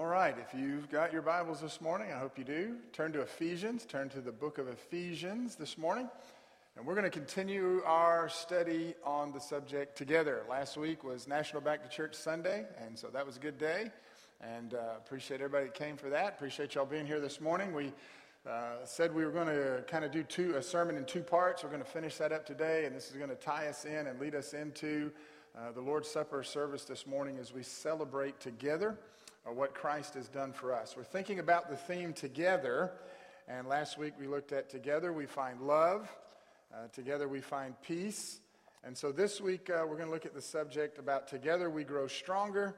right, if you've got your Bibles this morning, I hope you do, turn to Ephesians, turn to the book of Ephesians this morning. And we're going to continue our study on the subject together. Last week was National Back to Church Sunday, and so that was a good day. And uh, appreciate everybody that came for that. Appreciate y'all being here this morning. We uh, said we were going to kind of do two, a sermon in two parts. We're going to finish that up today, and this is going to tie us in and lead us into uh, the Lord's Supper service this morning as we celebrate together what Christ has done for us. We're thinking about the theme together, and last week we looked at together we find love, uh, together we find peace. And so this week uh, we're going to look at the subject about together we grow stronger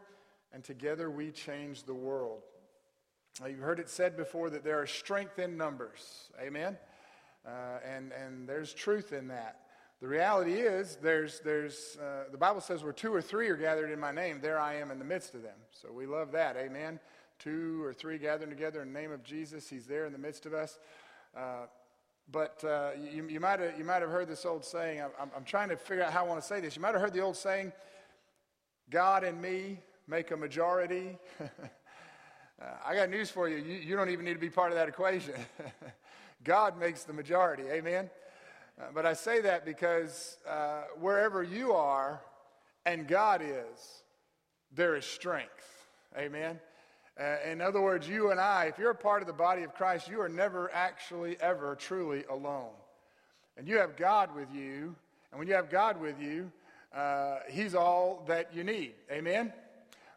and together we change the world. You've heard it said before that there are strength in numbers. Amen? Uh, and, and there's truth in that. The reality is, there's, there's, uh, the Bible says where two or three are gathered in my name, there I am in the midst of them. So we love that. Amen? Two or three gathered together in the name of Jesus, He's there in the midst of us. Uh, but uh, you, you, might have, you might have heard this old saying. I'm, I'm trying to figure out how I want to say this. You might have heard the old saying, God and me make a majority. Uh, I got news for you. you. You don't even need to be part of that equation. God makes the majority. Amen? Uh, but I say that because uh, wherever you are and God is, there is strength. Amen? Uh, in other words, you and I, if you're a part of the body of Christ, you are never actually, ever, truly alone. And you have God with you. And when you have God with you, uh, He's all that you need. Amen?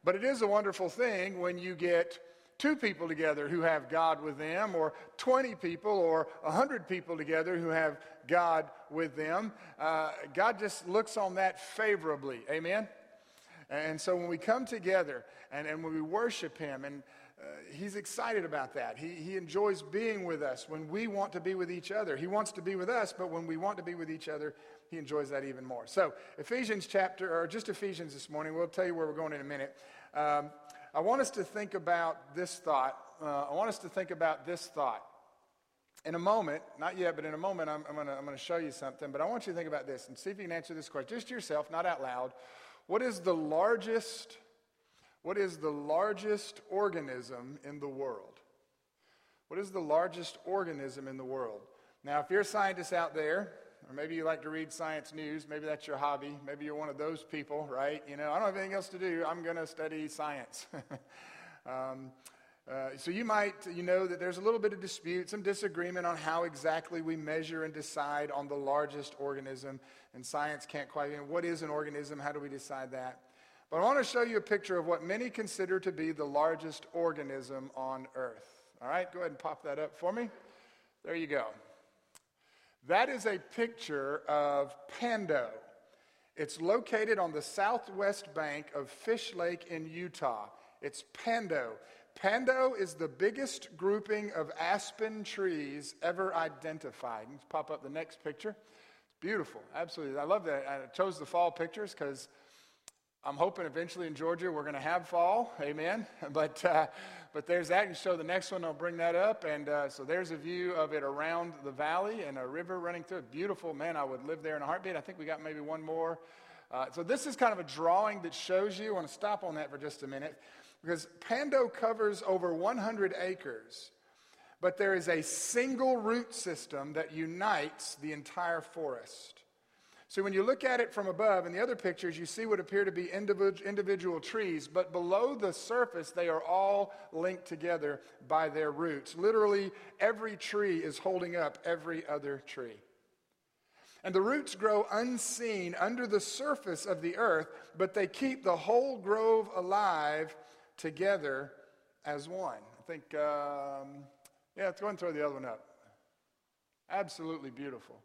But it is a wonderful thing when you get two people together who have God with them, or 20 people or 100 people together who have God with them. Uh, God just looks on that favorably. Amen? And so when we come together and, and when we worship Him, and uh, He's excited about that. He, he enjoys being with us when we want to be with each other. He wants to be with us, but when we want to be with each other, He enjoys that even more. So, Ephesians chapter, or just Ephesians this morning, we'll tell you where we're going in a minute. Um, I want us to think about this thought. Uh, I want us to think about this thought. In a moment, not yet, but in a moment, I'm, I'm going to show you something. But I want you to think about this and see if you can answer this question just to yourself, not out loud. What is the largest? What is the largest organism in the world? What is the largest organism in the world? Now, if you're a scientist out there, or maybe you like to read science news. Maybe that's your hobby. Maybe you're one of those people, right? You know, I don't have anything else to do. I'm going to study science. um, uh, so you might, you know, that there's a little bit of dispute, some disagreement on how exactly we measure and decide on the largest organism. And science can't quite, you know, what is an organism? How do we decide that? But I want to show you a picture of what many consider to be the largest organism on Earth. All right, go ahead and pop that up for me. There you go. That is a picture of Pando. It's located on the southwest bank of Fish Lake in Utah. It's Pando. Pando is the biggest grouping of aspen trees ever identified. Let's pop up the next picture. It's beautiful, absolutely. I love that. I chose the fall pictures because I'm hoping eventually in Georgia we're going to have fall. Amen. But uh, but there's that. You show the next one, I'll bring that up. And uh, so there's a view of it around the valley and a river running through it. Beautiful. Man, I would live there in a heartbeat. I think we got maybe one more. Uh, so this is kind of a drawing that shows you. I want to stop on that for just a minute because Pando covers over 100 acres. But there is a single root system that unites the entire forest. So when you look at it from above, in the other pictures, you see what appear to be individual trees, but below the surface, they are all linked together by their roots. Literally, every tree is holding up every other tree. And the roots grow unseen under the surface of the earth, but they keep the whole grove alive together as one. I think, um, yeah, let's go and throw the other one up. Absolutely beautiful.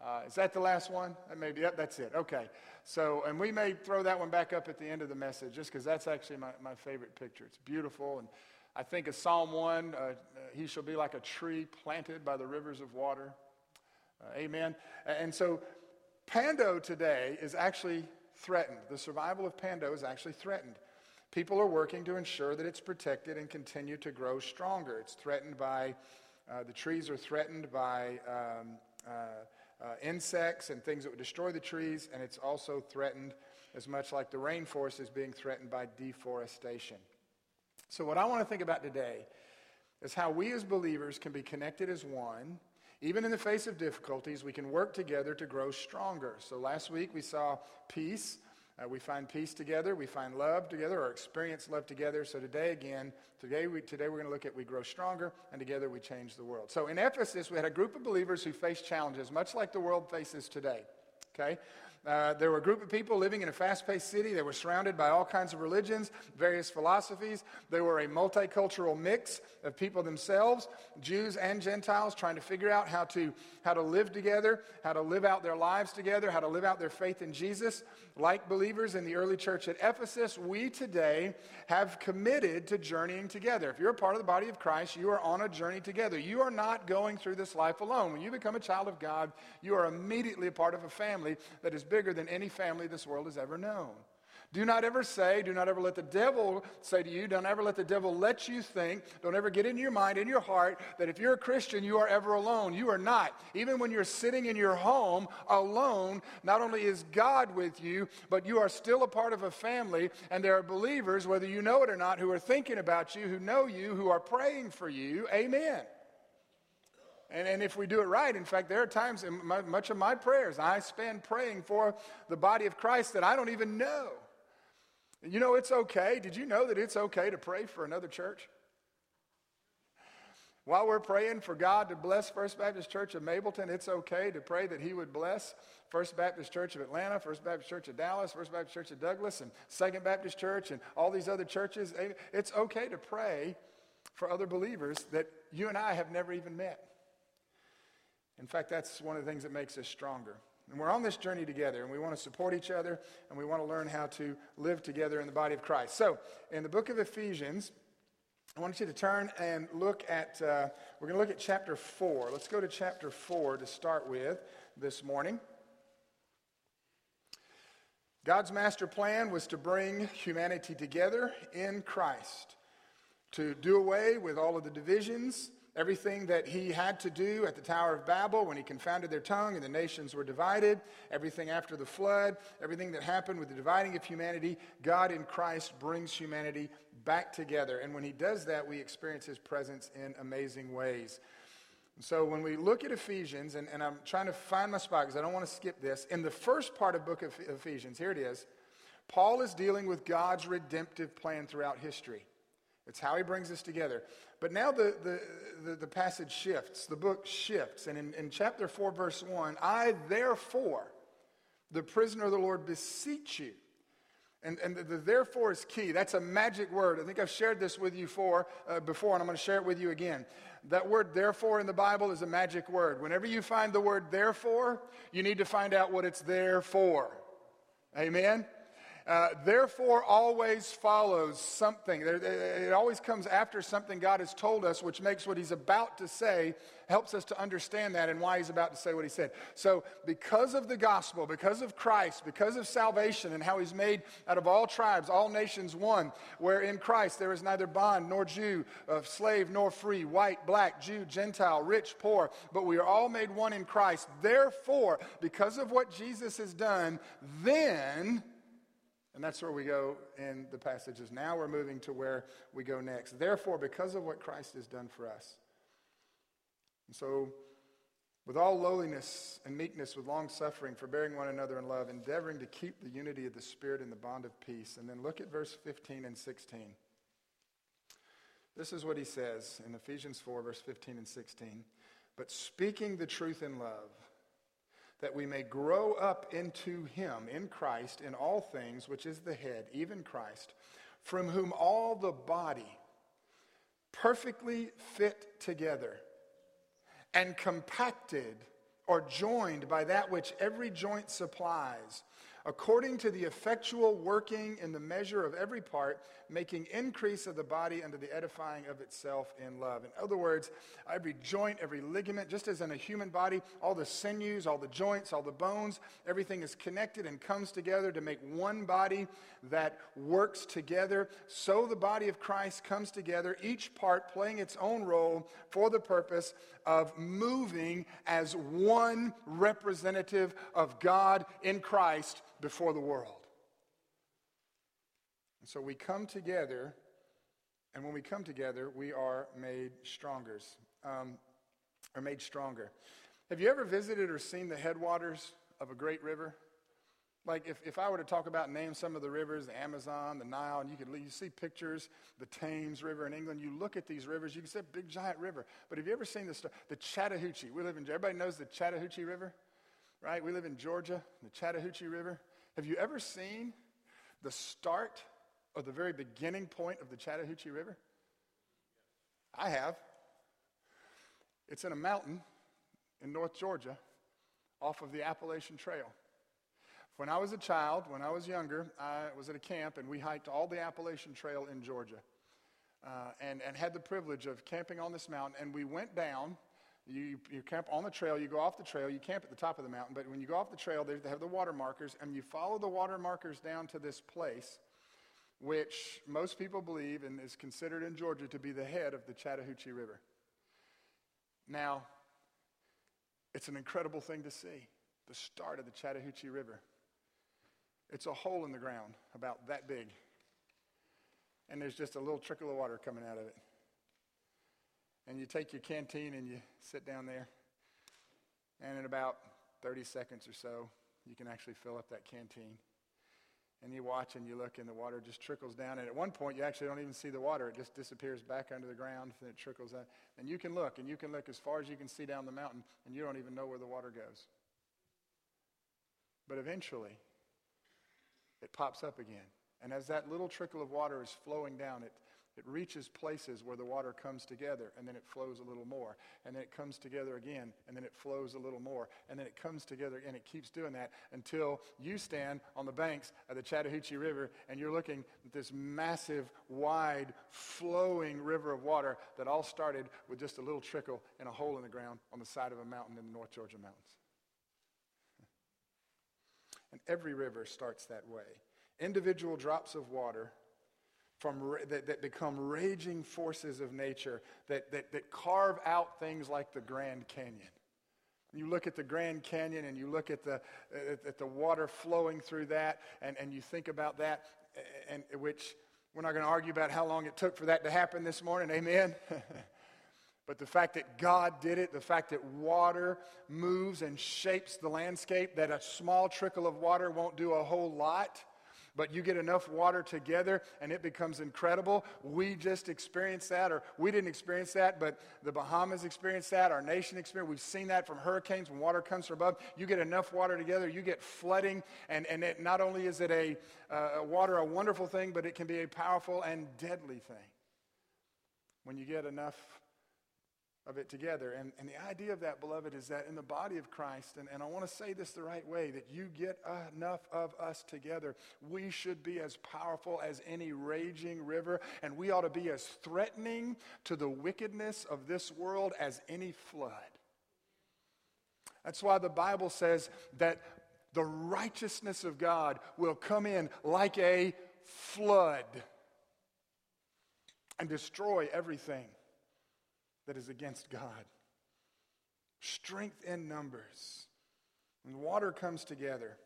Uh, is that the last one? Maybe yep, that's it. Okay. So, and we may throw that one back up at the end of the message just because that's actually my, my favorite picture. It's beautiful. And I think of Psalm 1 uh, uh, He shall be like a tree planted by the rivers of water. Uh, amen. And so, Pando today is actually threatened. The survival of Pando is actually threatened. People are working to ensure that it's protected and continue to grow stronger. It's threatened by, uh, the trees are threatened by. Um, uh, uh, insects and things that would destroy the trees, and it's also threatened as much like the rainforest is being threatened by deforestation. So, what I want to think about today is how we as believers can be connected as one. Even in the face of difficulties, we can work together to grow stronger. So, last week we saw peace. Uh, we find peace together. We find love together or experience love together. So, today again, today, we, today we're going to look at we grow stronger and together we change the world. So, in Ephesus, we had a group of believers who faced challenges, much like the world faces today. Okay? Uh, there were a group of people living in a fast paced city. They were surrounded by all kinds of religions, various philosophies. They were a multicultural mix of people themselves, Jews and Gentiles, trying to figure out how to, how to live together, how to live out their lives together, how to live out their faith in Jesus. Like believers in the early church at Ephesus, we today have committed to journeying together. If you're a part of the body of Christ, you are on a journey together. You are not going through this life alone. When you become a child of God, you are immediately a part of a family that is bigger than any family this world has ever known. Do not ever say, do not ever let the devil say to you, don't ever let the devil let you think, don't ever get in your mind, in your heart, that if you're a Christian, you are ever alone. You are not. Even when you're sitting in your home alone, not only is God with you, but you are still a part of a family, and there are believers, whether you know it or not, who are thinking about you, who know you, who are praying for you. Amen. And, and if we do it right, in fact, there are times in my, much of my prayers, I spend praying for the body of Christ that I don't even know. You know, it's okay. Did you know that it's okay to pray for another church? While we're praying for God to bless First Baptist Church of Mableton, it's okay to pray that He would bless First Baptist Church of Atlanta, First Baptist Church of Dallas, First Baptist Church of Douglas, and Second Baptist Church, and all these other churches. It's okay to pray for other believers that you and I have never even met. In fact, that's one of the things that makes us stronger. And we're on this journey together, and we want to support each other, and we want to learn how to live together in the body of Christ. So, in the book of Ephesians, I want you to turn and look at, uh, we're going to look at chapter 4. Let's go to chapter 4 to start with this morning. God's master plan was to bring humanity together in Christ, to do away with all of the divisions Everything that he had to do at the Tower of Babel when he confounded their tongue and the nations were divided, everything after the flood, everything that happened with the dividing of humanity, God in Christ brings humanity back together. And when he does that, we experience his presence in amazing ways. so when we look at Ephesians, and, and I'm trying to find my spot because I don't want to skip this, in the first part of book of Ephesians, here it is, Paul is dealing with God's redemptive plan throughout history. It's how he brings us together. But now the, the, the, the passage shifts, the book shifts. And in, in chapter 4, verse 1, I therefore, the prisoner of the Lord, beseech you. And, and the, the, therefore is key. That's a magic word. I think I've shared this with you for, uh, before, and I'm going to share it with you again. That word therefore in the Bible is a magic word. Whenever you find the word therefore, you need to find out what it's there for. Amen? Uh, therefore, always follows something. It always comes after something God has told us, which makes what he's about to say, helps us to understand that and why he's about to say what he said. So, because of the gospel, because of Christ, because of salvation and how he's made out of all tribes, all nations one, where in Christ there is neither bond nor Jew, uh, slave nor free, white, black, Jew, Gentile, rich, poor, but we are all made one in Christ. Therefore, because of what Jesus has done, then and that's where we go in the passages. Now we're moving to where we go next. Therefore, because of what Christ has done for us. And so, with all lowliness and meekness, with long suffering, forbearing one another in love, endeavoring to keep the unity of the Spirit in the bond of peace. And then look at verse 15 and 16. This is what he says in Ephesians 4, verse 15 and 16. But speaking the truth in love, that we may grow up into him, in Christ, in all things, which is the head, even Christ, from whom all the body perfectly fit together and compacted or joined by that which every joint supplies according to the effectual working in the measure of every part, making increase of the body unto the edifying of itself in love. In other words, every joint, every ligament, just as in a human body, all the sinews, all the joints, all the bones, everything is connected and comes together to make one body that works together. So the body of Christ comes together, each part playing its own role for the purpose of moving as one representative of God in Christ before the world. And so we come together And when we come together, we are made stronger. Um, are made stronger. Have you ever visited or seen the headwaters of a great river? Like if, if I were to talk about name some of the rivers, the Amazon, the Nile, and you could you see pictures, the Thames River in England, you look at these rivers, you can see a big giant river. But have you ever seen the the Chattahoochee? We live in everybody knows the Chattahoochee River, right? We live in Georgia, the Chattahoochee River. Have you ever seen the start or the very beginning point of the Chattahoochee River? I have. It's in a mountain in North Georgia off of the Appalachian Trail. When I was a child, when I was younger, I was at a camp and we hiked all the Appalachian Trail in Georgia uh, and, and had the privilege of camping on this mountain. And we went down. You, you camp on the trail, you go off the trail, you camp at the top of the mountain, but when you go off the trail, they have the water markers, and you follow the water markers down to this place, which most people believe and is considered in Georgia to be the head of the Chattahoochee River. Now, it's an incredible thing to see the start of the Chattahoochee River. It's a hole in the ground about that big. And there's just a little trickle of water coming out of it. And you take your canteen and you sit down there. And in about 30 seconds or so, you can actually fill up that canteen. And you watch and you look, and the water just trickles down. And at one point, you actually don't even see the water. It just disappears back under the ground, and it trickles out. And you can look, and you can look as far as you can see down the mountain, and you don't even know where the water goes. But eventually, it pops up again. And as that little trickle of water is flowing down, it, it reaches places where the water comes together, and then it flows a little more. And then it comes together again, and then it flows a little more. And then it comes together, and it keeps doing that until you stand on the banks of the Chattahoochee River, and you're looking at this massive, wide, flowing river of water that all started with just a little trickle in a hole in the ground on the side of a mountain in the North Georgia mountains. And every river starts that way. Individual drops of water from, that, that become raging forces of nature that, that, that carve out things like the Grand Canyon. You look at the Grand Canyon and you look at the, at, at the water flowing through that, and, and you think about that, and, which we're not going to argue about how long it took for that to happen this morning. Amen. But the fact that God did it, the fact that water moves and shapes the landscape, that a small trickle of water won't do a whole lot, but you get enough water together and it becomes incredible. We just experienced that, or we didn't experience that, but the Bahamas experienced that, our nation experienced. We've seen that from hurricanes when water comes from above. You get enough water together, you get flooding, and, and it, not only is it a uh, water a wonderful thing, but it can be a powerful and deadly thing. When you get enough of it together. And, and the idea of that, beloved, is that in the body of Christ, and, and I want to say this the right way, that you get enough of us together, we should be as powerful as any raging river, and we ought to be as threatening to the wickedness of this world as any flood. That's why the Bible says that the righteousness of God will come in like a flood and destroy everything that is against God. Strength in numbers. When the water comes together,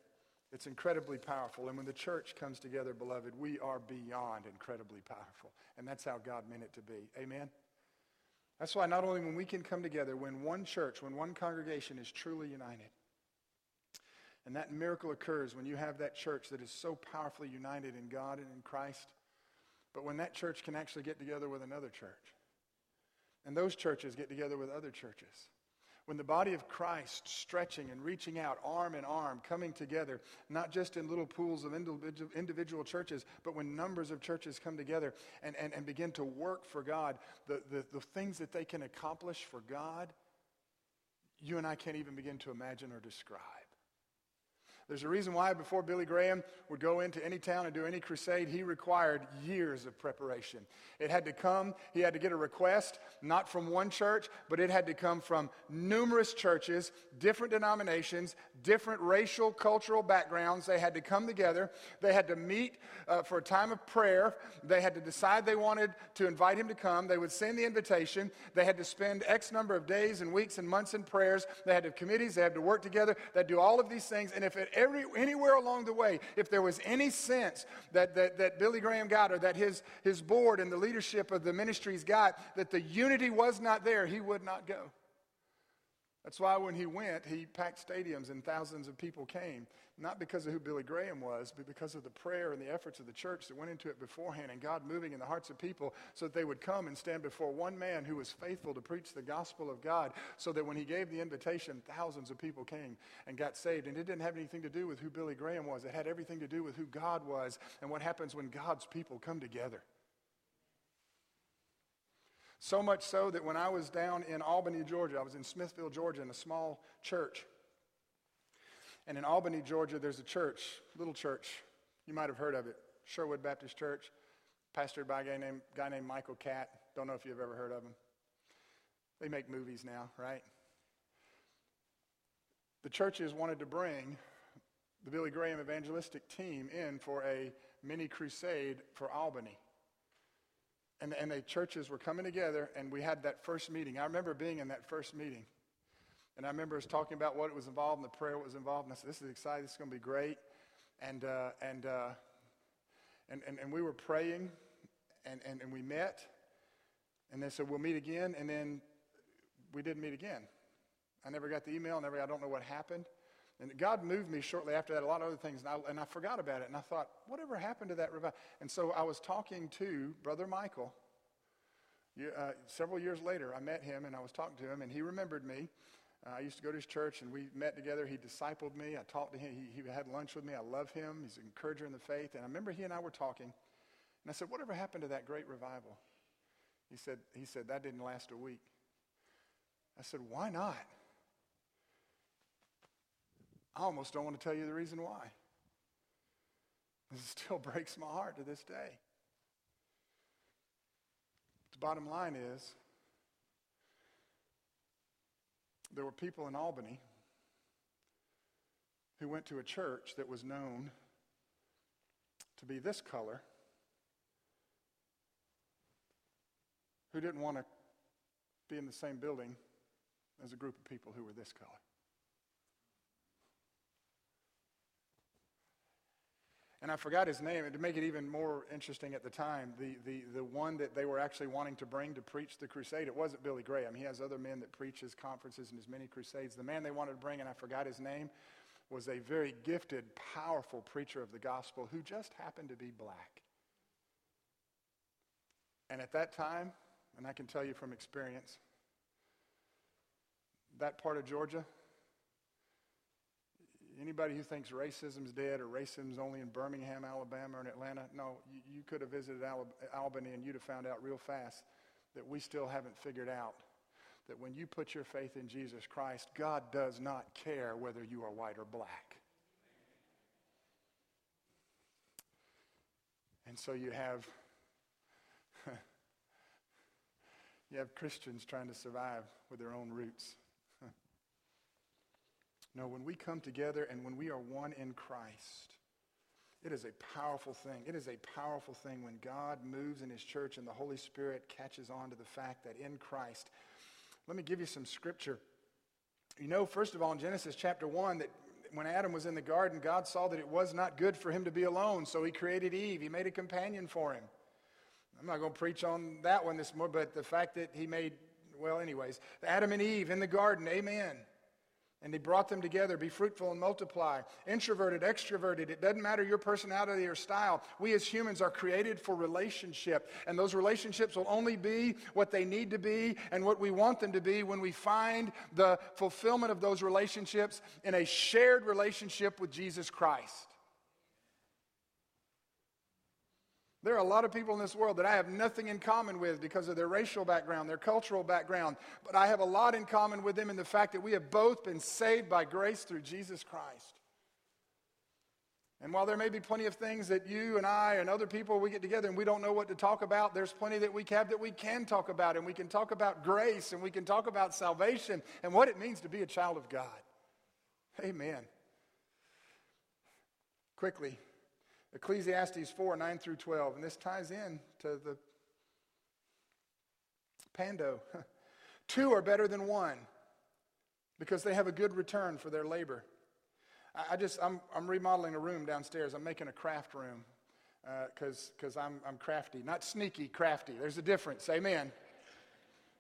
it's incredibly powerful. And when the church comes together, beloved, we are beyond incredibly powerful. And that's how God meant it to be. Amen? That's why not only when we can come together, when one church, when one congregation is truly united, and that miracle occurs when you have that church that is so powerfully united in God and in Christ, but when that church can actually get together with another church and those churches get together with other churches. When the body of Christ stretching and reaching out arm in arm, coming together, not just in little pools of individual churches, but when numbers of churches come together and, and, and begin to work for God, the, the, the things that they can accomplish for God, you and I can't even begin to imagine or describe. There's a reason why before Billy Graham would go into any town and do any crusade, he required years of preparation. It had to come, he had to get a request, not from one church, but it had to come from numerous churches, different denominations, different racial, cultural backgrounds. They had to come together. They had to meet uh, for a time of prayer. They had to decide they wanted to invite him to come. They would send the invitation. They had to spend X number of days and weeks and months in prayers. They had to have committees. They had to work together. They'd do all of these things. And if it every, anywhere along the way, if there was any sense that, that, that Billy Graham got or that his, his board and the leadership of the ministries got, that the unity was not there, he would not go. That's why when he went, he packed stadiums and thousands of people came, not because of who Billy Graham was, but because of the prayer and the efforts of the church that went into it beforehand and God moving in the hearts of people so that they would come and stand before one man who was faithful to preach the gospel of God, so that when he gave the invitation, thousands of people came and got saved. And it didn't have anything to do with who Billy Graham was, it had everything to do with who God was and what happens when God's people come together. So much so that when I was down in Albany, Georgia, I was in Smithville, Georgia, in a small church. And in Albany, Georgia, there's a church, little church. You might have heard of it, Sherwood Baptist Church, pastored by a guy named, guy named Michael Catt. Don't know if you've ever heard of him. They make movies now, right? The churches wanted to bring the Billy Graham evangelistic team in for a mini crusade for Albany and, and the churches were coming together, and we had that first meeting. I remember being in that first meeting. And I remember us talking about what it was involved in the prayer what was involved. And I said, This is exciting. This is going to be great. And, uh, and, uh, and, and, and we were praying, and, and, and we met. And they said, We'll meet again. And then we didn't meet again. I never got the email. Never, I don't know what happened. And God moved me shortly after that, a lot of other things, and I, and I forgot about it. And I thought, whatever happened to that revival? And so I was talking to Brother Michael. Uh, several years later, I met him and I was talking to him, and he remembered me. Uh, I used to go to his church, and we met together. He discipled me. I talked to him. He, he had lunch with me. I love him. He's an encourager in the faith. And I remember he and I were talking, and I said, whatever happened to that great revival? He said, he said, that didn't last a week. I said, why not? I almost don't want to tell you the reason why. This still breaks my heart to this day. The bottom line is there were people in Albany who went to a church that was known to be this color who didn't want to be in the same building as a group of people who were this color. And I forgot his name. And to make it even more interesting at the time, the, the, the one that they were actually wanting to bring to preach the crusade, it wasn't Billy Graham. He has other men that preach his conferences and his many crusades. The man they wanted to bring, and I forgot his name, was a very gifted, powerful preacher of the gospel who just happened to be black. And at that time, and I can tell you from experience, that part of Georgia, Anybody who thinks racism's dead or racism's only in Birmingham, Alabama, or in Atlanta, no, you, you could have visited Albany and you'd have found out real fast that we still haven't figured out that when you put your faith in Jesus Christ, God does not care whether you are white or black. And so you have you have Christians trying to survive with their own roots. No, when we come together and when we are one in Christ, it is a powerful thing. It is a powerful thing when God moves in his church and the Holy Spirit catches on to the fact that in Christ, let me give you some scripture. You know, first of all, in Genesis chapter 1, that when Adam was in the garden, God saw that it was not good for him to be alone, so he created Eve. He made a companion for him. I'm not going to preach on that one this morning, but the fact that he made, well, anyways, Adam and Eve in the garden, amen. And he brought them together. Be fruitful and multiply. Introverted, extroverted. It doesn't matter your personality or style. We as humans are created for relationship. And those relationships will only be what they need to be and what we want them to be when we find the fulfillment of those relationships in a shared relationship with Jesus Christ. There are a lot of people in this world that I have nothing in common with because of their racial background, their cultural background, but I have a lot in common with them in the fact that we have both been saved by grace through Jesus Christ. And while there may be plenty of things that you and I and other people we get together and we don't know what to talk about, there's plenty that we have that we can talk about. And we can talk about grace and we can talk about salvation and what it means to be a child of God. Amen. Quickly, Ecclesiastes 4 9 through 12. And this ties in to the Pando. Two are better than one because they have a good return for their labor. I, I just, I'm, I'm remodeling a room downstairs. I'm making a craft room because uh, cause I'm, I'm crafty. Not sneaky, crafty. There's a difference. Amen.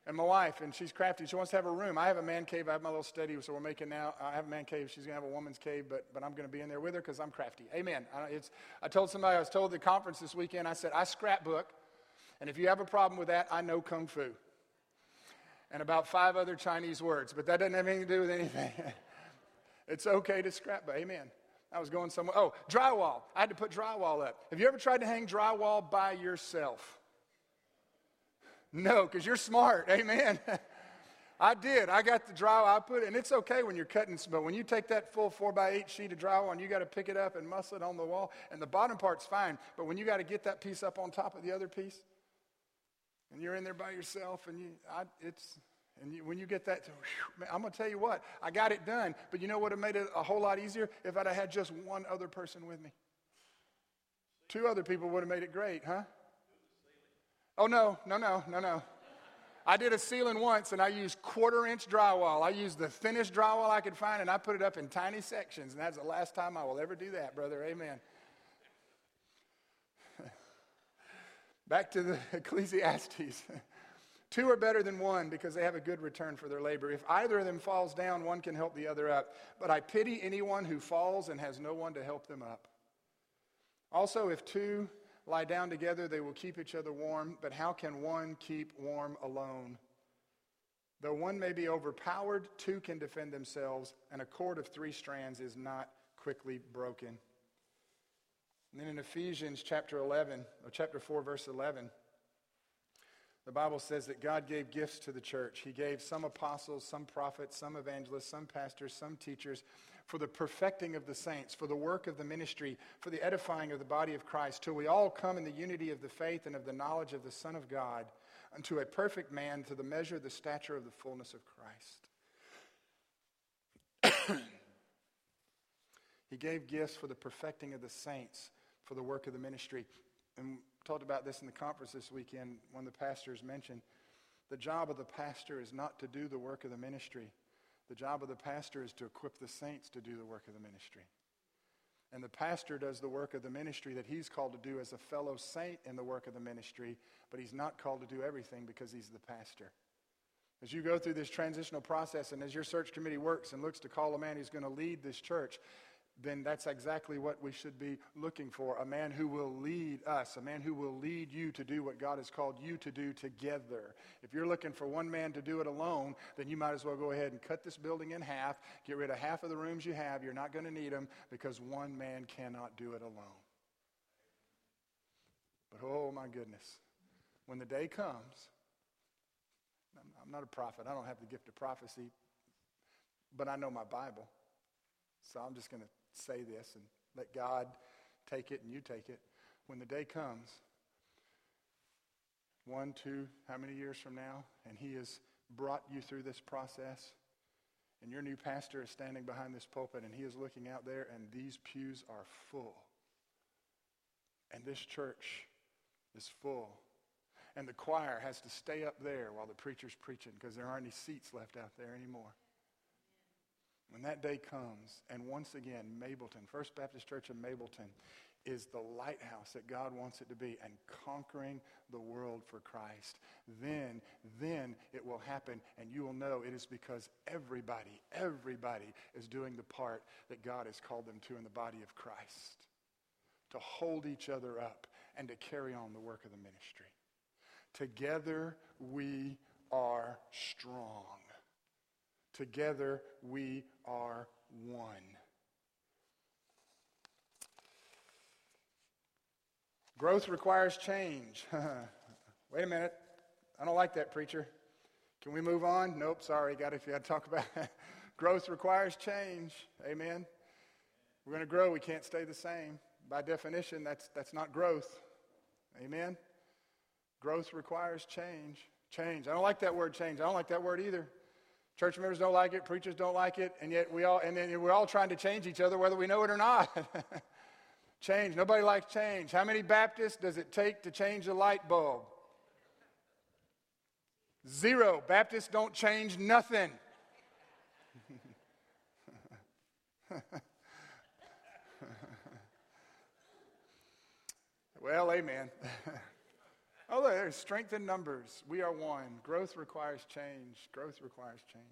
And my wife, and she's crafty. She wants to have a room. I have a man cave. I have my little study, so we're making now. I have a man cave. She's to have a woman's cave, but, but I'm to be in there with her because I'm crafty. Amen. I, it's, I told somebody, I was told at the conference this weekend, I said, I scrapbook. And if you have a problem with that, I know Kung Fu. And about five other Chinese words, but that doesn't have anything to do with anything. it's okay to scrapbook. Amen. I was going somewhere. Oh, drywall. I had to put drywall up. Have you ever tried to hang drywall by yourself? No, because you're smart. Amen. I did. I got the drywall. I put it, and it's okay when you're cutting, but when you take that full four by eight sheet of drywall and you got to pick it up and muscle it on the wall, and the bottom part's fine, but when you got to get that piece up on top of the other piece, and you're in there by yourself, and you, I, it's, and you, when you get that, whew, man, I'm to tell you what, I got it done. But you know what would have made it a whole lot easier? If I'd have had just one other person with me. Two other people would have made it great, huh? Oh, no, no, no, no, no. I did a ceiling once and I used quarter inch drywall. I used the thinnest drywall I could find and I put it up in tiny sections. And that's the last time I will ever do that, brother. Amen. Back to the Ecclesiastes. Two are better than one because they have a good return for their labor. If either of them falls down, one can help the other up. But I pity anyone who falls and has no one to help them up. Also, if two lie down together, they will keep each other warm, but how can one keep warm alone? Though one may be overpowered, two can defend themselves, and a cord of three strands is not quickly broken. And then in Ephesians chapter 11, or chapter 4, verse 11, the Bible says that God gave gifts to the church. He gave some apostles, some prophets, some evangelists, some pastors, some teachers for the perfecting of the saints, for the work of the ministry, for the edifying of the body of Christ, till we all come in the unity of the faith and of the knowledge of the Son of God, unto a perfect man, to the measure of the stature of the fullness of Christ. he gave gifts for the perfecting of the saints, for the work of the ministry. And talked about this in the conference this weekend. One of the pastors mentioned the job of the pastor is not to do the work of the ministry. The job of the pastor is to equip the saints to do the work of the ministry. And the pastor does the work of the ministry that he's called to do as a fellow saint in the work of the ministry, but he's not called to do everything because he's the pastor. As you go through this transitional process and as your search committee works and looks to call a man who's going to lead this church, then that's exactly what we should be looking for a man who will lead us, a man who will lead you to do what God has called you to do together. If you're looking for one man to do it alone, then you might as well go ahead and cut this building in half, get rid of half of the rooms you have. You're not going to need them because one man cannot do it alone. But oh my goodness, when the day comes, I'm not a prophet, I don't have the gift of prophecy, but I know my Bible. So I'm just going to say this and let God take it and you take it. When the day comes, one, two, how many years from now, and He has brought you through this process, and your new pastor is standing behind this pulpit and he is looking out there, and these pews are full. And this church is full. And the choir has to stay up there while the preacher's preaching because there aren't any seats left out there anymore. When that day comes, and once again, Mableton, First Baptist Church of Mableton, is the lighthouse that God wants it to be and conquering the world for Christ. Then, then it will happen and you will know it is because everybody, everybody is doing the part that God has called them to in the body of Christ. To hold each other up and to carry on the work of the ministry. Together we are strong. Together we are one. Growth requires change. Wait a minute. I don't like that, preacher. Can we move on? Nope, sorry. Got if you got to talk about growth requires change. Amen. We're going to grow. We can't stay the same. By definition, that's, that's not growth. Amen. Growth requires change. Change. I don't like that word change. I don't like that word either. Church members don't like it, preachers don't like it, and yet we all, and then we're all trying to change each other whether we know it or not. change. Nobody likes change. How many Baptists does it take to change a light bulb? Zero. Baptists don't change nothing. well, amen. oh, there's strength in numbers. We are one. Growth requires change. Growth requires change.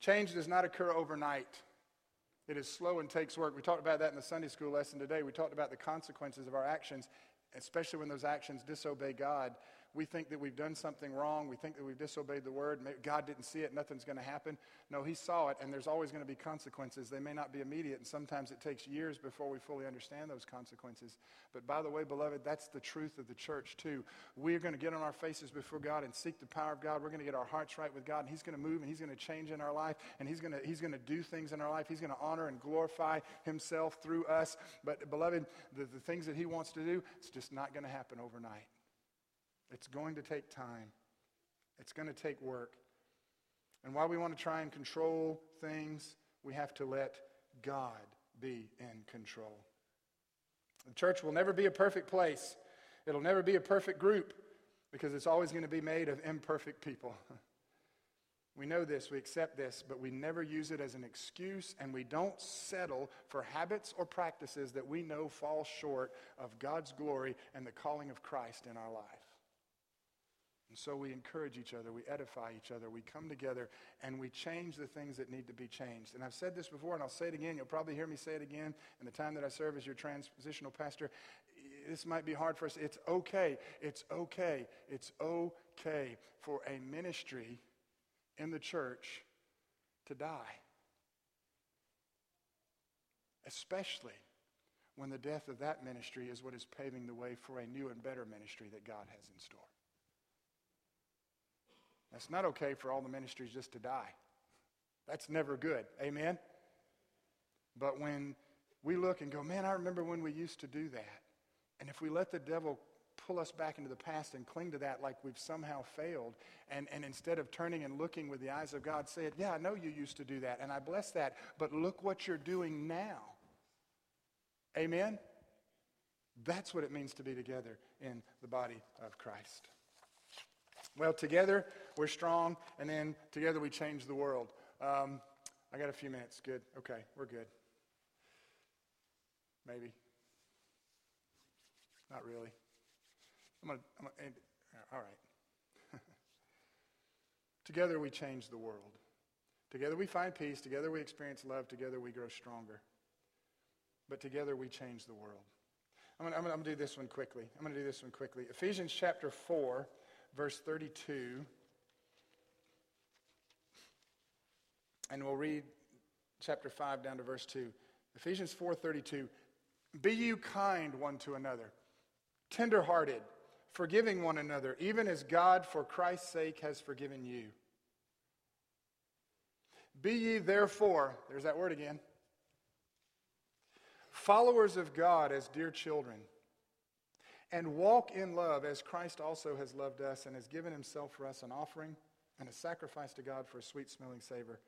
Change does not occur overnight. It is slow and takes work. We talked about that in the Sunday school lesson today. We talked about the consequences of our actions, especially when those actions disobey God we think that we've done something wrong. We think that we've disobeyed the word. God didn't see it. Nothing's going to happen. No, He saw it, and there's always going to be consequences. They may not be immediate, and sometimes it takes years before we fully understand those consequences. But by the way, beloved, that's the truth of the church, too. We're going to get on our faces before God and seek the power of God. We're going to get our hearts right with God, and He's going to move, and He's going to change in our life, and He's going to, he's going to do things in our life. He's going to honor and glorify Himself through us. But, beloved, the, the things that He wants to do, it's just not going to happen overnight. It's going to take time, it's going to take work. And while we want to try and control things, we have to let God be in control. The church will never be a perfect place, it'll never be a perfect group because it's always going to be made of imperfect people. We know this, we accept this, but we never use it as an excuse, and we don't settle for habits or practices that we know fall short of God's glory and the calling of Christ in our life. And so we encourage each other, we edify each other, we come together, and we change the things that need to be changed. And I've said this before, and I'll say it again. You'll probably hear me say it again in the time that I serve as your transitional pastor. This might be hard for us. It's okay. It's okay. It's okay for a ministry in the church to die. Especially when the death of that ministry is what is paving the way for a new and better ministry that God has in store. That's not okay for all the ministries just to die. That's never good. Amen? But when we look and go, man, I remember when we used to do that. And if we let the devil pull us back into the past and cling to that like we've somehow failed, and, and instead of turning and looking with the eyes of God, say yeah, I know you used to do that, and I bless that, but look what you're doing now. Amen? That's what it means to be together in the body of Christ. Well, together we're strong, and then together we change the world. Um, I got a few minutes. Good. Okay, we're good. Maybe. Not really. I'm gonna. I'm gonna all right. together we change the world. Together we find peace. Together we experience love. Together we grow stronger. But together we change the world. I'm going to do this one quickly. I'm going to do this one quickly. Ephesians chapter 4 verse 32. And we'll read chapter 5 down to verse 2. Ephesians 4:32. Be you kind one to another, tenderhearted, forgiving one another, even as God for Christ's sake has forgiven you. Be ye therefore, there's that word again, followers of God as dear children and walk in love as Christ also has loved us and has given himself for us an offering and a sacrifice to God for a sweet smelling savor.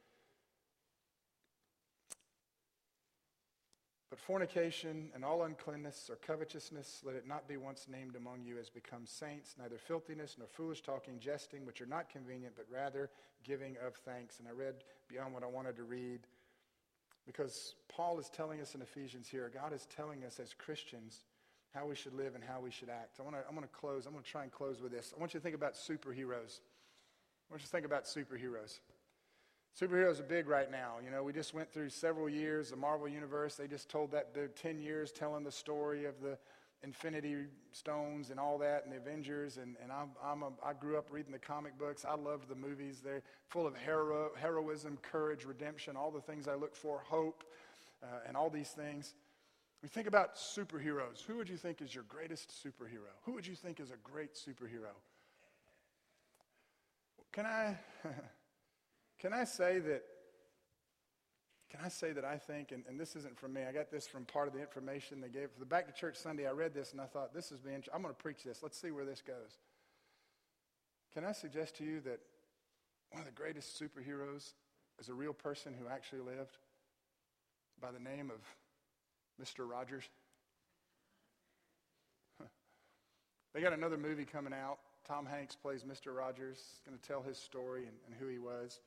But fornication and all uncleanness or covetousness, let it not be once named among you as becomes saints, neither filthiness nor foolish talking, jesting, which are not convenient, but rather giving of thanks. And I read beyond what I wanted to read because Paul is telling us in Ephesians here, God is telling us as Christians how we should live and how we should act. I want to, I'm going to close. I'm going to try and close with this. I want you to think about superheroes. I want you to think about superheroes. Superheroes are big right now. You know, we just went through several years. The Marvel Universe, they just told that, they're 10 years telling the story of the Infinity Stones and all that, and the Avengers. And, and I'm, I'm a, I grew up reading the comic books. I loved the movies. They're full of hero, heroism, courage, redemption, all the things I look for, hope, uh, and all these things. We think about superheroes. Who would you think is your greatest superhero? Who would you think is a great superhero? Can I, can I say that? Can I say that I think, and, and this isn't from me, I got this from part of the information they gave for the Back to Church Sunday. I read this and I thought, this is being, I'm going to preach this. Let's see where this goes. Can I suggest to you that one of the greatest superheroes is a real person who actually lived by the name of Mr. Rogers. they got another movie coming out. Tom Hanks plays Mr. Rogers. He's going to tell his story and, and who he was.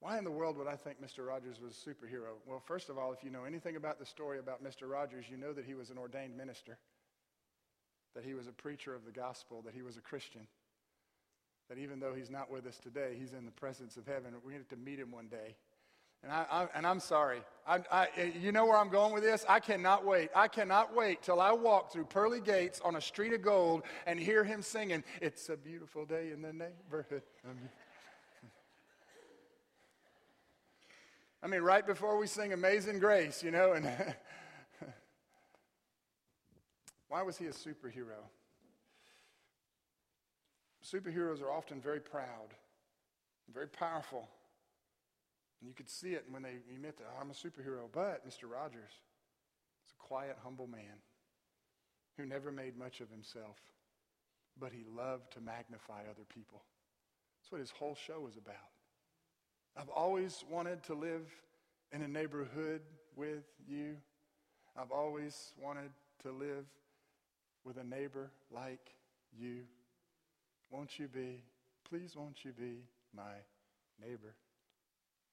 Why in the world would I think Mr. Rogers was a superhero? Well, first of all, if you know anything about the story about Mr. Rogers, you know that he was an ordained minister. that he was a preacher of the gospel, that he was a Christian. That even though he's not with us today, he's in the presence of heaven. We're going to to meet him one day. And, I, I, and I'm sorry. I, I, you know where I'm going with this? I cannot wait. I cannot wait till I walk through pearly gates on a street of gold and hear him singing, It's a beautiful day in the neighborhood. I mean, right before we sing Amazing Grace, you know, and why was he a superhero? Superheroes are often very proud, very powerful. And you could see it when they admit that, oh, I'm a superhero. But Mr. Rogers is a quiet, humble man who never made much of himself, but he loved to magnify other people. That's what his whole show was about. I've always wanted to live in a neighborhood with you. I've always wanted to live with a neighbor like you. Won't you be, please, won't you be my neighbor?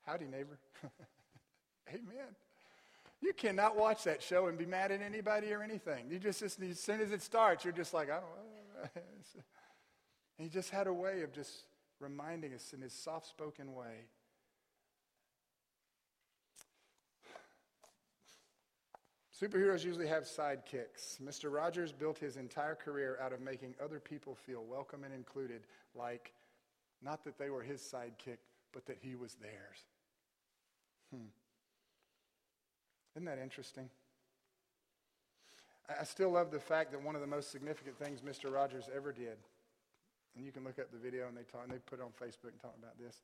Howdy, neighbor. Amen. You cannot watch that show and be mad at anybody or anything. You just, as soon as it starts, you're just like, I don't know. he just had a way of just reminding us in his soft spoken way. Superheroes usually have sidekicks. Mr. Rogers built his entire career out of making other people feel welcome and included, like not that they were his sidekick, but that he was theirs. Hmm. Isn't that interesting? I still love the fact that one of the most significant things Mr. Rogers ever did, and you can look up the video and they talk, and they put it on Facebook and talk about this,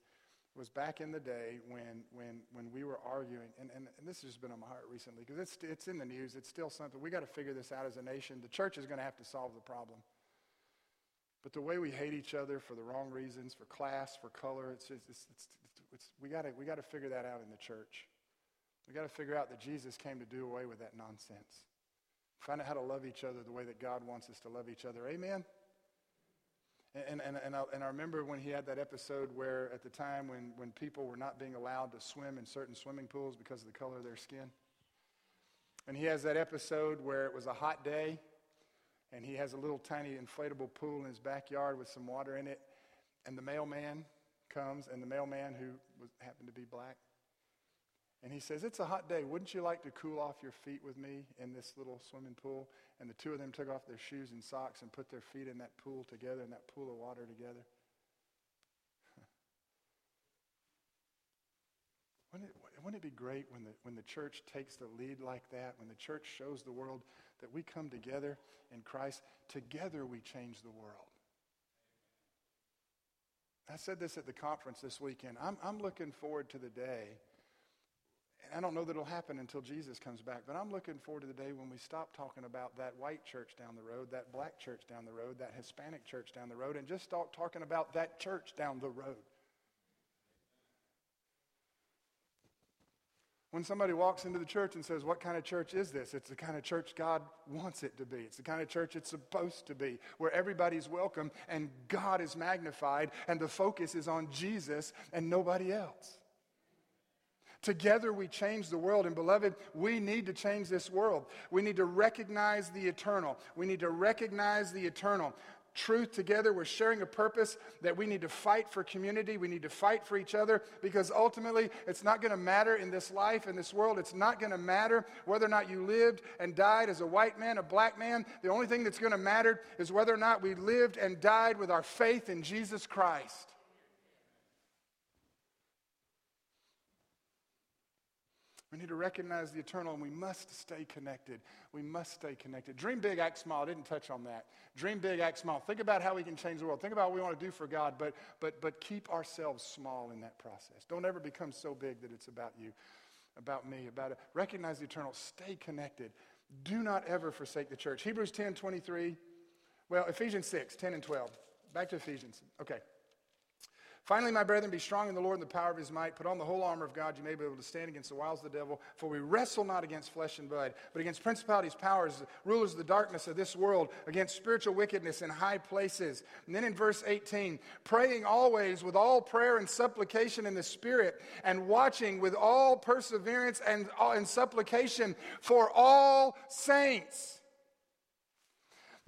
was back in the day when, when, when we were arguing, and, and, and this has been on my heart recently because it's, it's in the news. It's still something. we got to figure this out as a nation. The church is going to have to solve the problem. But the way we hate each other for the wrong reasons, for class, for color, it's, it's, it's, it's, it's we got we to figure that out in the church. We got to figure out that Jesus came to do away with that nonsense. Find out how to love each other the way that God wants us to love each other. Amen? And, and, and, I, and I remember when he had that episode where, at the time, when, when people were not being allowed to swim in certain swimming pools because of the color of their skin. And he has that episode where it was a hot day and he has a little tiny inflatable pool in his backyard with some water in it. And the mailman comes, and the mailman who was, happened to be black, and he says, It's a hot day. Wouldn't you like to cool off your feet with me in this little swimming pool? And the two of them took off their shoes and socks and put their feet in that pool together, in that pool of water together. Wouldn't it, wouldn't it be great when the, when the church takes the lead like that, when the church shows the world that we come together in Christ? Together we change the world. I said this at the conference this weekend. I'm, I'm looking forward to the day, and I don't know that it'll happen until Jesus comes back, but I'm looking forward to the day when we stop talking about that white church down the road, that black church down the road, that Hispanic church down the road, and just start talking about that church down the road. When somebody walks into the church and says, What kind of church is this? It's the kind of church God wants it to be. It's the kind of church it's supposed to be, where everybody's welcome and God is magnified and the focus is on Jesus and nobody else. Together we change the world. And beloved, we need to change this world. We need to recognize the eternal. We need to recognize the eternal truth together. We're sharing a purpose that we need to fight for community. We need to fight for each other because ultimately it's not going to matter in this life, in this world. It's not going to matter whether or not you lived and died as a white man, a black man. The only thing that's going to matter is whether or not we lived and died with our faith in Jesus Christ. We need to recognize the eternal and we must stay connected. We must stay connected. Dream big, act small. I didn't touch on that. Dream big, act small. Think about how we can change the world. Think about what we want to do for God, but, but, but keep ourselves small in that process. Don't ever become so big that it's about you, about me, about it. Recognize the eternal. Stay connected. Do not ever forsake the church. Hebrews 10 23. Well, Ephesians 6 10 and 12. Back to Ephesians. Okay. Finally, my brethren, be strong in the Lord and the power of his might. Put on the whole armor of God, you may be able to stand against the wiles of the devil. For we wrestle not against flesh and blood, but against principalities, powers, rulers of the darkness of this world, against spiritual wickedness in high places. And then in verse 18, praying always with all prayer and supplication in the Spirit, and watching with all perseverance and, and supplication for all saints.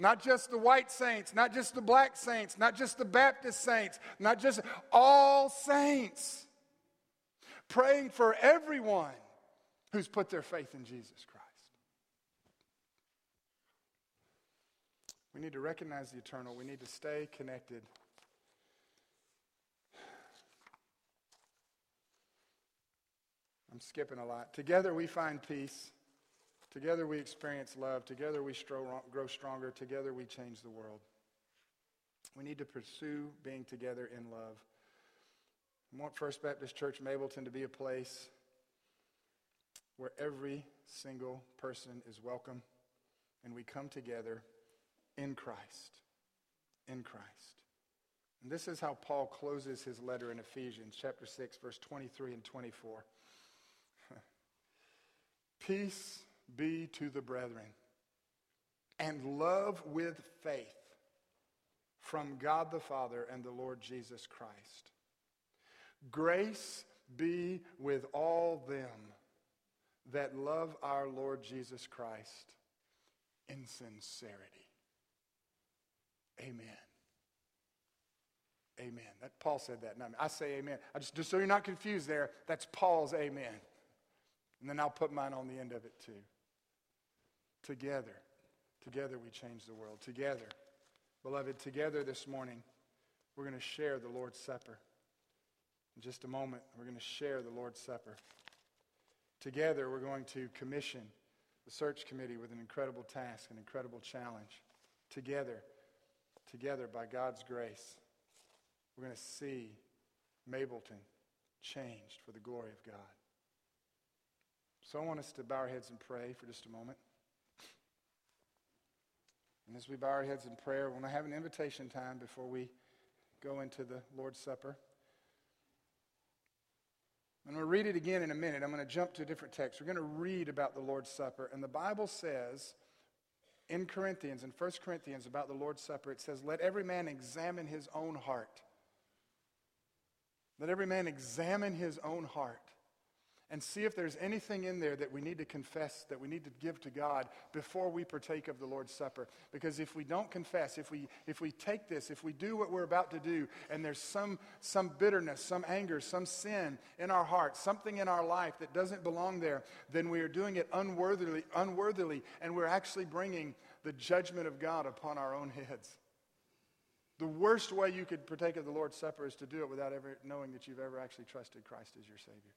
Not just the white saints, not just the black saints, not just the Baptist saints, not just all saints. Praying for everyone who's put their faith in Jesus Christ. We need to recognize the eternal. We need to stay connected. I'm skipping a lot. Together we find peace. Together we experience love. Together we grow stronger. Together we change the world. We need to pursue being together in love. I want First Baptist Church Mableton to be a place where every single person is welcome and we come together in Christ. In Christ. And this is how Paul closes his letter in Ephesians chapter 6 verse 23 and 24. Peace be to the brethren and love with faith from God the Father and the Lord Jesus Christ. Grace be with all them that love our Lord Jesus Christ in sincerity. Amen. Amen. That Paul said that. Not I say amen. I just, just so you're not confused there, that's Paul's amen. And then I'll put mine on the end of it too. Together, together we change the world. Together, beloved, together this morning, we're going to share the Lord's Supper. In just a moment, we're going to share the Lord's Supper. Together, we're going to commission the search committee with an incredible task, an incredible challenge. Together, together, by God's grace, we're going to see Mableton changed for the glory of God. So I want us to bow our heads and pray for just a moment. And as we bow our heads in prayer, we want to have an invitation time before we go into the Lord's Supper. Going to read it again in a minute. I'm going to jump to a different text. We're going to read about the Lord's Supper. And the Bible says in Corinthians, in 1 Corinthians, about the Lord's Supper, it says, Let every man examine his own heart. Let every man examine his own heart and see if there's anything in there that we need to confess, that we need to give to God before we partake of the Lord's Supper. Because if we don't confess, if we, if we take this, if we do what we're about to do, and there's some, some bitterness, some anger, some sin in our heart, something in our life that doesn't belong there, then we are doing it unworthily, unworthily and we're actually bringing the judgment of God upon our own heads. The worst way you could partake of the Lord's Supper is to do it without ever knowing that you've ever actually trusted Christ as your Savior.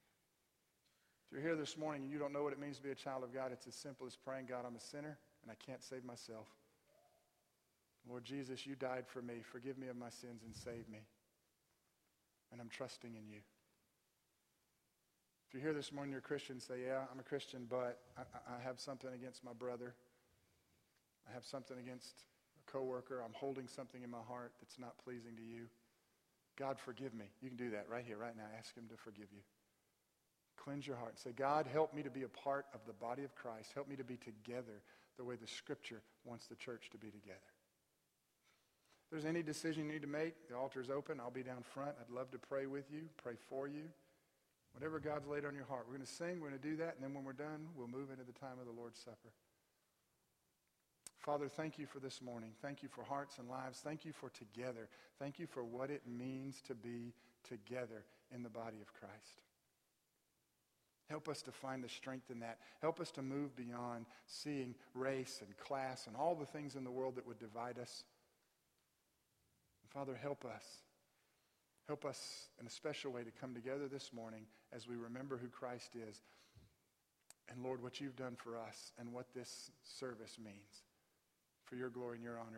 If you're here this morning and you don't know what it means to be a child of God, it's as simple as praying, God, I'm a sinner and I can't save myself. Lord Jesus, you died for me. Forgive me of my sins and save me. And I'm trusting in you. If you're here this morning, you're a Christian, say, Yeah, I'm a Christian, but I, I have something against my brother. I have something against a coworker. I'm holding something in my heart that's not pleasing to you. God, forgive me. You can do that right here, right now. Ask Him to forgive you. Cleanse your heart. And say, God, help me to be a part of the body of Christ. Help me to be together the way the Scripture wants the church to be together. If there's any decision you need to make, the altar is open. I'll be down front. I'd love to pray with you, pray for you. Whatever God's laid on your heart. We're going to sing, we're going to do that, and then when we're done, we'll move into the time of the Lord's Supper. Father, thank you for this morning. Thank you for hearts and lives. Thank you for together. Thank you for what it means to be together in the body of Christ. Help us to find the strength in that. Help us to move beyond seeing race and class and all the things in the world that would divide us. Father, help us. Help us in a special way to come together this morning as we remember who Christ is and, Lord, what you've done for us and what this service means for your glory and your honor.